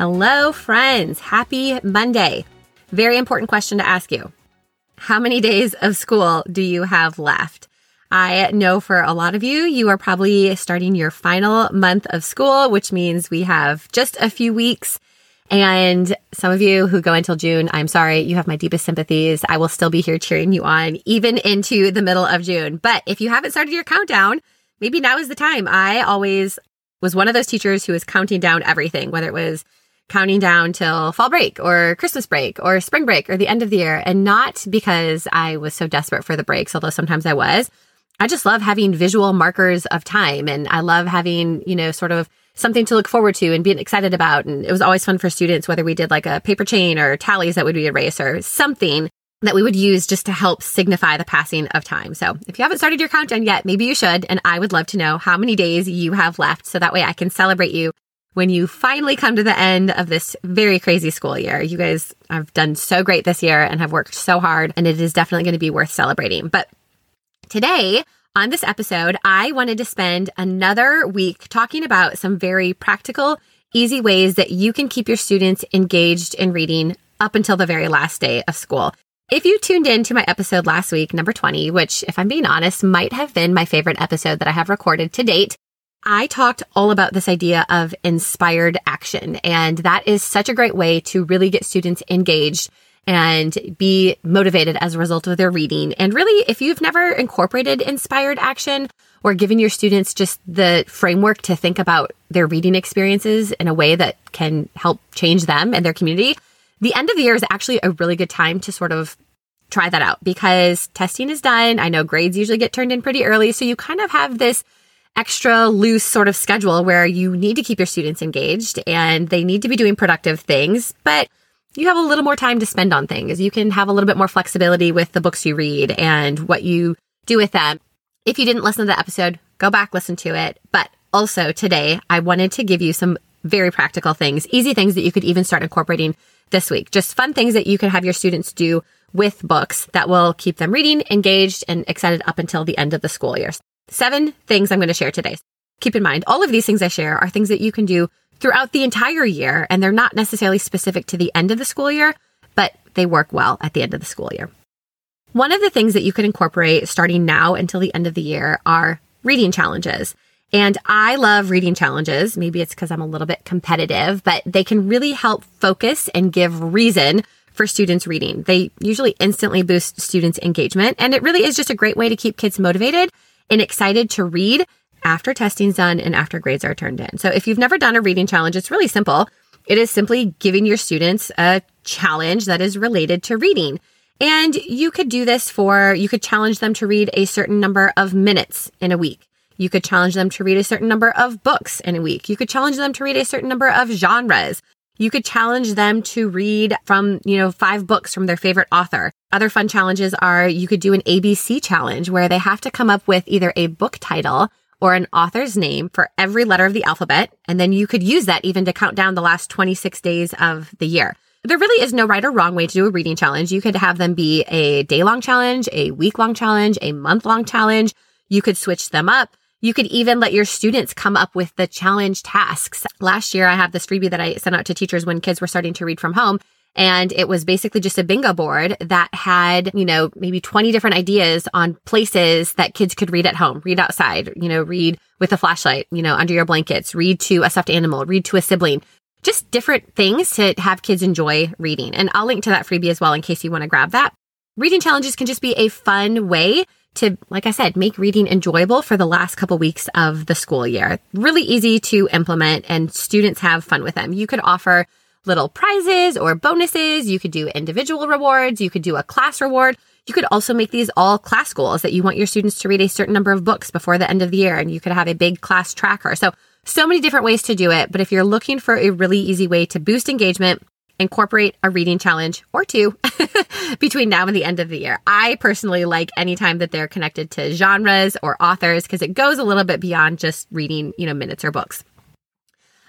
Hello, friends. Happy Monday. Very important question to ask you. How many days of school do you have left? I know for a lot of you, you are probably starting your final month of school, which means we have just a few weeks. And some of you who go until June, I'm sorry, you have my deepest sympathies. I will still be here cheering you on, even into the middle of June. But if you haven't started your countdown, maybe now is the time. I always was one of those teachers who was counting down everything, whether it was counting down till fall break or Christmas break or spring break or the end of the year. And not because I was so desperate for the breaks, although sometimes I was. I just love having visual markers of time and I love having, you know, sort of something to look forward to and being excited about. And it was always fun for students, whether we did like a paper chain or tallies that would be erased or something that we would use just to help signify the passing of time. So if you haven't started your countdown yet, maybe you should. And I would love to know how many days you have left. So that way I can celebrate you when you finally come to the end of this very crazy school year. You guys have done so great this year and have worked so hard, and it is definitely going to be worth celebrating. But today, on this episode, I wanted to spend another week talking about some very practical, easy ways that you can keep your students engaged in reading up until the very last day of school. If you tuned in to my episode last week, number 20, which, if I'm being honest, might have been my favorite episode that I have recorded to date, I talked all about this idea of inspired action. And that is such a great way to really get students engaged and be motivated as a result of their reading. And really, if you've never incorporated inspired action or given your students just the framework to think about their reading experiences in a way that can help change them and their community, the end of the year is actually a really good time to sort of try that out because testing is done. I know grades usually get turned in pretty early. So you kind of have this extra loose sort of schedule where you need to keep your students engaged and they need to be doing productive things, but you have a little more time to spend on things. You can have a little bit more flexibility with the books you read and what you do with them. If you didn't listen to the episode, go back, listen to it. But also today, I wanted to give you some very practical things, easy things that you could even start incorporating this week. Just fun things that you can have your students do with books that will keep them reading, engaged, and excited up until the end of the school year. Seven things I'm going to share today. Keep in mind, all of these things I share are things that you can do throughout the entire year, and they're not necessarily specific to the end of the school year, but they work well at the end of the school year. One of the things that you can incorporate starting now until the end of the year are reading challenges. And I love reading challenges. Maybe it's because I'm a little bit competitive, but they can really help focus and give reason for students reading. They usually instantly boost students' engagement, and it really is just a great way to keep kids motivated and excited to read after testing's done and after grades are turned in. So if you've never done a reading challenge, it's really simple. it is simply giving your students a challenge that is related to reading. And you could do this for, you could challenge them to read a certain number of minutes in a week. You could challenge them to read a certain number of books in a week. You could challenge them to read a certain number of genres. You could challenge them to read from, you know, five books from their favorite author. Other fun challenges are you could do an ABC challenge where they have to come up with either a book title or an author's name for every letter of the alphabet. And then you could use that even to count down the last 26 days of the year. There really is no right or wrong way to do a reading challenge. You could have them be a day long challenge, a week long challenge, a month long challenge. You could switch them up. You could even let your students come up with the challenge tasks. Last year, I have this freebie that I sent out to teachers when kids were starting to read from home. And it was basically just a bingo board that had, you know, maybe 20 different ideas on places that kids could read at home, read outside, you know, read with a flashlight, you know, under your blankets, read to a stuffed animal, read to a sibling, just different things to have kids enjoy reading. And I'll link to that freebie as well in case you want to grab that. Reading challenges can just be a fun way to, like I said, make reading enjoyable for the last couple weeks of the school year. Really easy to implement and students have fun with them. You could offer little prizes or bonuses. You could do individual rewards. You could do a class reward. You could also make these all class goals that you want your students to read a certain number of books before the end of the year. And you could have a big class tracker. So, so many different ways to do it. But if you're looking for a really easy way to boost engagement, incorporate a reading challenge or two between now and the end of the year. I personally like anytime that they're connected to genres or authors because it goes a little bit beyond just reading, you know, minutes or books.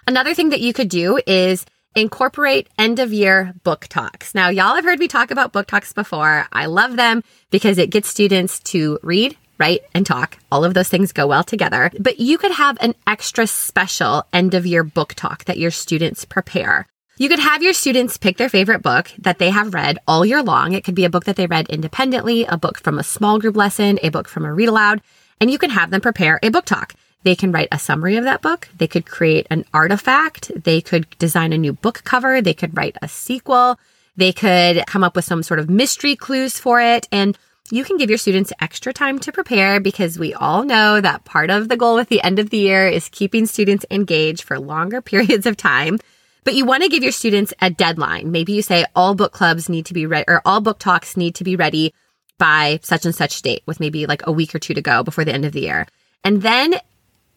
Another thing that you could do is incorporate end of year book talks. Now, y'all have heard me talk about book talks before. I love them because it gets students to read, write, and talk. All of those things go well together. But you could have an extra special end of year book talk that your students prepare. You could have your students pick their favorite book that they have read all year long. It could be a book that they read independently, a book from a small group lesson, a book from a read aloud, and you can have them prepare a book talk. They can write a summary of that book. They could create an artifact. They could design a new book cover. They could write a sequel. They could come up with some sort of mystery clues for it. And you can give your students extra time to prepare because we all know that part of the goal at the end of the year is keeping students engaged for longer periods of time. But you want to give your students a deadline. Maybe you say all book clubs need to be ready or all book talks need to be ready by such and such date with maybe like a week or two to go before the end of the year. And then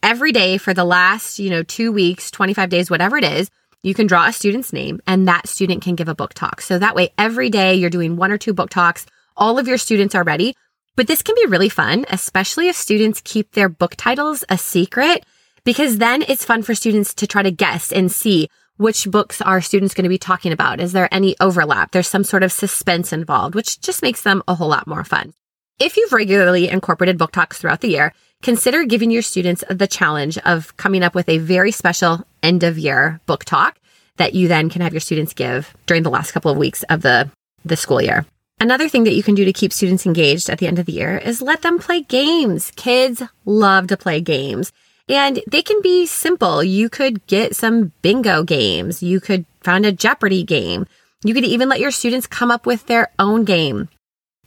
every day for the last, you know, two weeks, 25 days, whatever it is, you can draw a student's name and that student can give a book talk. So that way, every day you're doing one or two book talks. All of your students are ready. But this can be really fun, especially if students keep their book titles a secret, because then it's fun for students to try to guess and see which books are students going to be talking about. Is there any overlap? There's some sort of suspense involved, which just makes them a whole lot more fun. If you've regularly incorporated book talks throughout the year, consider giving your students the challenge of coming up with a very special end of year book talk that you then can have your students give during the last couple of weeks of the, the school year. Another thing that you can do to keep students engaged at the end of the year is let them play games. Kids love to play games and they can be simple. You could get some bingo games. You could find a Jeopardy game. You could even let your students come up with their own game.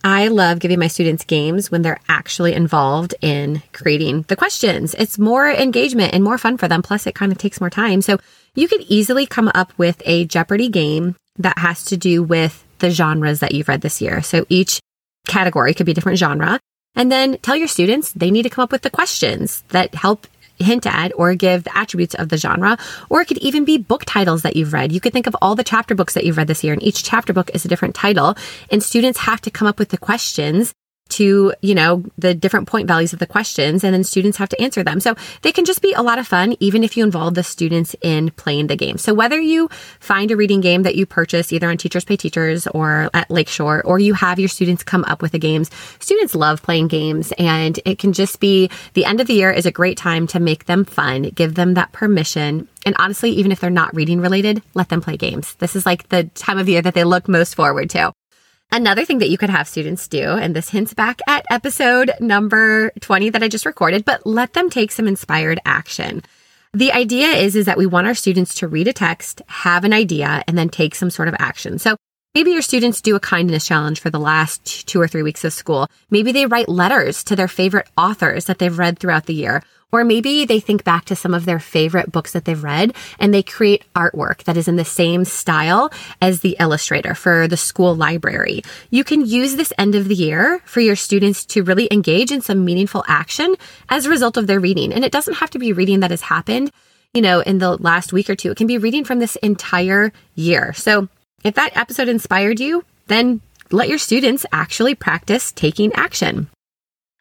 I love giving my students games when they're actually involved in creating the questions. It's more engagement and more fun for them. Plus, it kind of takes more time. So you could easily come up with a Jeopardy game that has to do with the genres that you've read this year. So each category could be a different genre. And then tell your students they need to come up with the questions that help hint at or give the attributes of the genre, or it could even be book titles that you've read. You could think of all the chapter books that you've read this year, and each chapter book is a different title, and students have to come up with the questions to, you know, the different point values of the questions and then students have to answer them. So they can just be a lot of fun, even if you involve the students in playing the game. So whether you find a reading game that you purchase either on Teachers Pay Teachers or at Lakeshore, or you have your students come up with the games, students love playing games and it can just be the end of the year is a great time to make them fun, give them that permission and honestly, even if they're not reading related, let them play games. This is like the time of year that they look most forward to. Another thing that you could have students do, and this hints back at episode number 20 that I just recorded, but let them take some inspired action. The idea is, is that we want our students to read a text, have an idea, and then take some sort of action. So Maybe your students do a kindness challenge for the last two or three weeks of school. Maybe they write letters to their favorite authors that they've read throughout the year. Or maybe they think back to some of their favorite books that they've read and they create artwork that is in the same style as the illustrator for the school library. You can use this end of the year for your students to really engage in some meaningful action as a result of their reading. And it doesn't have to be reading that has happened, you know, in the last week or two. It can be reading from this entire year. So if that episode inspired you, then let your students actually practice taking action.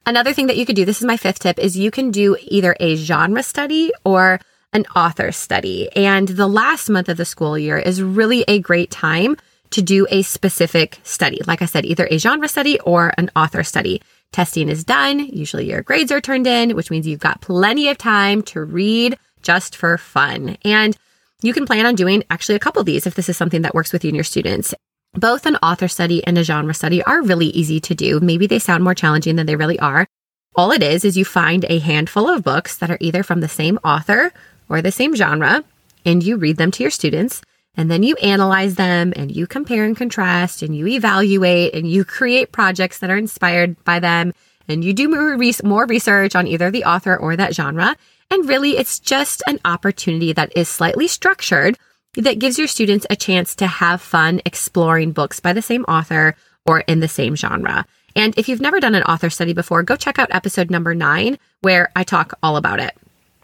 Another thing that you could do, this is my fifth tip, is you can do either a genre study or an author study. And the last month of the school year is really a great time to do a specific study. Like I said, either a genre study or an author study. Testing is done. Usually your grades are turned in, which means you've got plenty of time to read just for fun. And you can plan on doing actually a couple of these if this is something that works with you and your students. Both an author study and a genre study are really easy to do. Maybe they sound more challenging than they really are. All it is is you find a handful of books that are either from the same author or the same genre, and you read them to your students. And then you analyze them and you compare and contrast and you evaluate and you create projects that are inspired by them. And you do more, research on either the author or that genre. And really, it's just an opportunity that is slightly structured that gives your students a chance to have fun exploring books by the same author or in the same genre. And if you've never done an author study before, go check out episode number nine, where I talk all about it.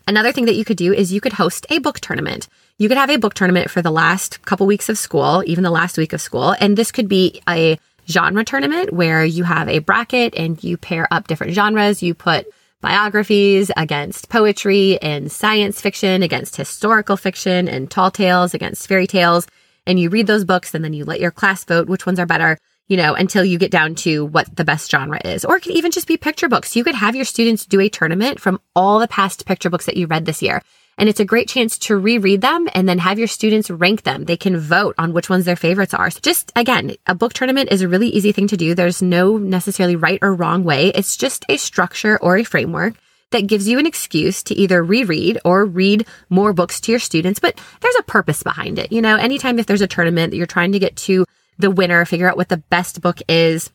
Another thing that you could do is you could host a book tournament. You could have a book tournament for the last couple weeks of school, even the last week of school. And this could be a genre tournament where you have a bracket and you pair up different genres. You put biographies against poetry and science fiction against historical fiction and tall tales against fairy tales. And you read those books and then you let your class vote which ones are better, you know, until you get down to what the best genre is. Or it could even just be picture books. You could have your students do a tournament from all the past picture books that you read this year. And it's a great chance to reread them and then have your students rank them. They can vote on which ones their favorites are. So just again, a book tournament is a really easy thing to do. There's no necessarily right or wrong way. It's just a structure or a framework that gives you an excuse to either reread or read more books to your students. But there's a purpose behind it. You know, anytime if there's a tournament that you're trying to get to the winner, figure out what the best book is.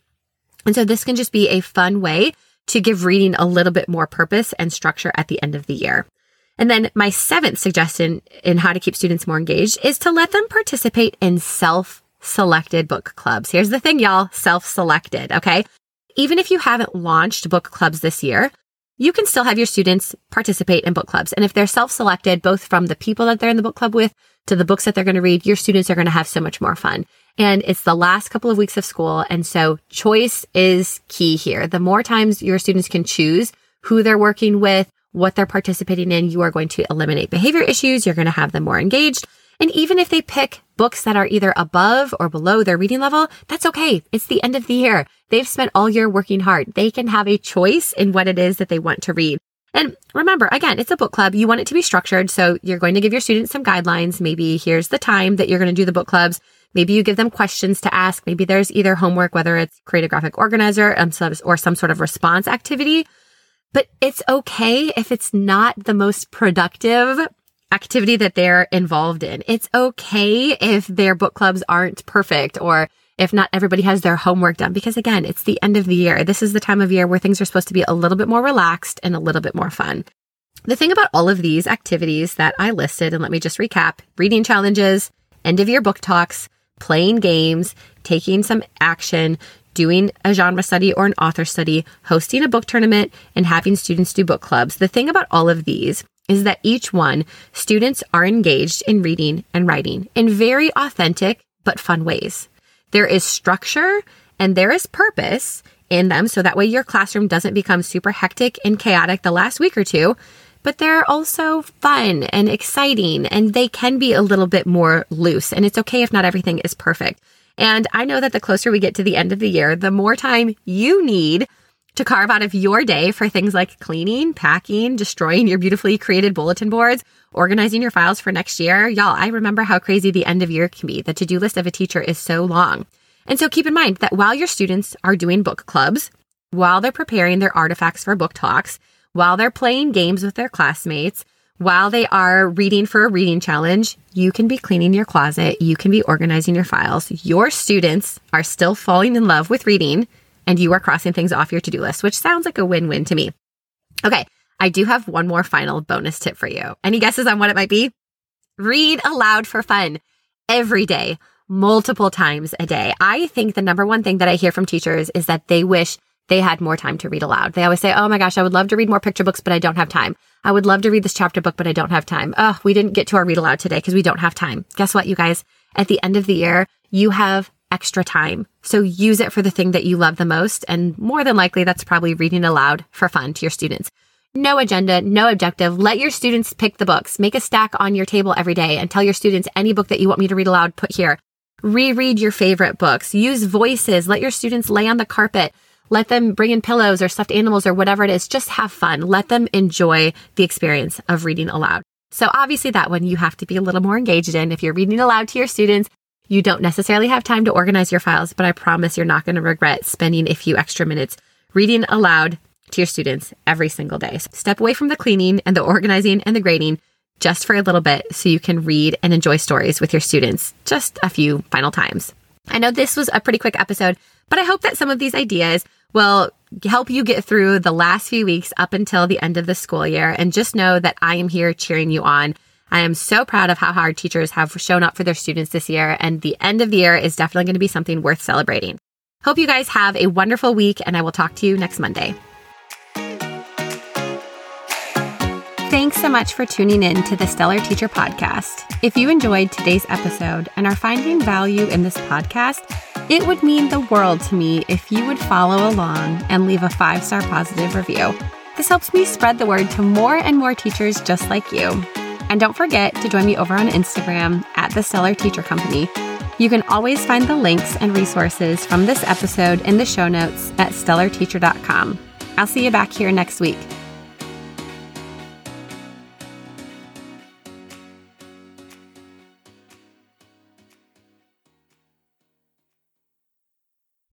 And so this can just be a fun way to give reading a little bit more purpose and structure at the end of the year. And then my seventh suggestion in how to keep students more engaged is to let them participate in self selected book clubs. Here's the thing, y'all self selected. Okay. Even if you haven't launched book clubs this year, you can still have your students participate in book clubs. And if they're self selected, both from the people that they're in the book club with to the books that they're going to read, your students are going to have so much more fun. And it's the last couple of weeks of school. And so choice is key here. The more times your students can choose who they're working with, what they're participating in, you are going to eliminate behavior issues. You're going to have them more engaged. And even if they pick books that are either above or below their reading level, that's okay. It's the end of the year. They've spent all year working hard. They can have a choice in what it is that they want to read. And remember, again, it's a book club. You want it to be structured. So you're going to give your students some guidelines. Maybe here's the time that you're going to do the book clubs. Maybe you give them questions to ask. Maybe there's either homework, whether it's create a graphic organizer um, or some sort of response activity but it's okay if it's not the most productive activity that they're involved in. It's okay if their book clubs aren't perfect or if not everybody has their homework done because again, it's the end of the year. This is the time of year where things are supposed to be a little bit more relaxed and a little bit more fun. The thing about all of these activities that I listed, and let me just recap reading challenges, end of year book talks, playing games, taking some action, doing a genre study or an author study, hosting a book tournament, and having students do book clubs. The thing about all of these is that each one, students are engaged in reading and writing in very authentic but fun ways. There is structure and there is purpose in them. So that way your classroom doesn't become super hectic and chaotic the last week or two, but they're also fun and exciting and they can be a little bit more loose. And it's okay if not everything is perfect. And I know that the closer we get to the end of the year, the more time you need to carve out of your day for things like cleaning, packing, destroying your beautifully created bulletin boards, organizing your files for next year. Y'all, I remember how crazy the end of year can be. The to do list of a teacher is so long. And so keep in mind that while your students are doing book clubs, while they're preparing their artifacts for book talks, while they're playing games with their classmates, while they are reading for a reading challenge, you can be cleaning your closet, you can be organizing your files. Your students are still falling in love with reading, and you are crossing things off your to do list, which sounds like a win win to me. Okay, I do have one more final bonus tip for you. Any guesses on what it might be? Read aloud for fun every day, multiple times a day. I think the number one thing that I hear from teachers is that they wish they had more time to read aloud. They always say, Oh my gosh, I would love to read more picture books, but I don't have time. I would love to read this chapter book, but I don't have time. Oh, we didn't get to our read aloud today because we don't have time. Guess what, you guys? At the end of the year, you have extra time. So use it for the thing that you love the most. And more than likely, that's probably reading aloud for fun to your students. No agenda, no objective. Let your students pick the books. Make a stack on your table every day and tell your students any book that you want me to read aloud, put here. Reread your favorite books. Use voices. Let your students lay on the carpet. Let them bring in pillows or stuffed animals or whatever it is. Just have fun. Let them enjoy the experience of reading aloud. So obviously that one you have to be a little more engaged in. If you're reading aloud to your students, you don't necessarily have time to organize your files, but I promise you're not going to regret spending a few extra minutes reading aloud to your students every single day. Step away from the cleaning and the organizing and the grading just for a little bit so you can read and enjoy stories with your students just a few final times. I know this was a pretty quick episode, but I hope that some of these ideas will help you get through the last few weeks up until the end of the school year. And just know that I am here cheering you on. I am so proud of how hard teachers have shown up for their students this year, and the end of the year is definitely going to be something worth celebrating. Hope you guys have a wonderful week, and I will talk to you next Monday. Thanks so much for tuning in to the Stellar Teacher Podcast. If you enjoyed today's episode and are finding value in this podcast, it would mean the world to me if you would follow along and leave a five star positive review. This helps me spread the word to more and more teachers just like you. And don't forget to join me over on Instagram at the Stellar Teacher Company. You can always find the links and resources from this episode in the show notes at stellarteacher.com. I'll see you back here next week.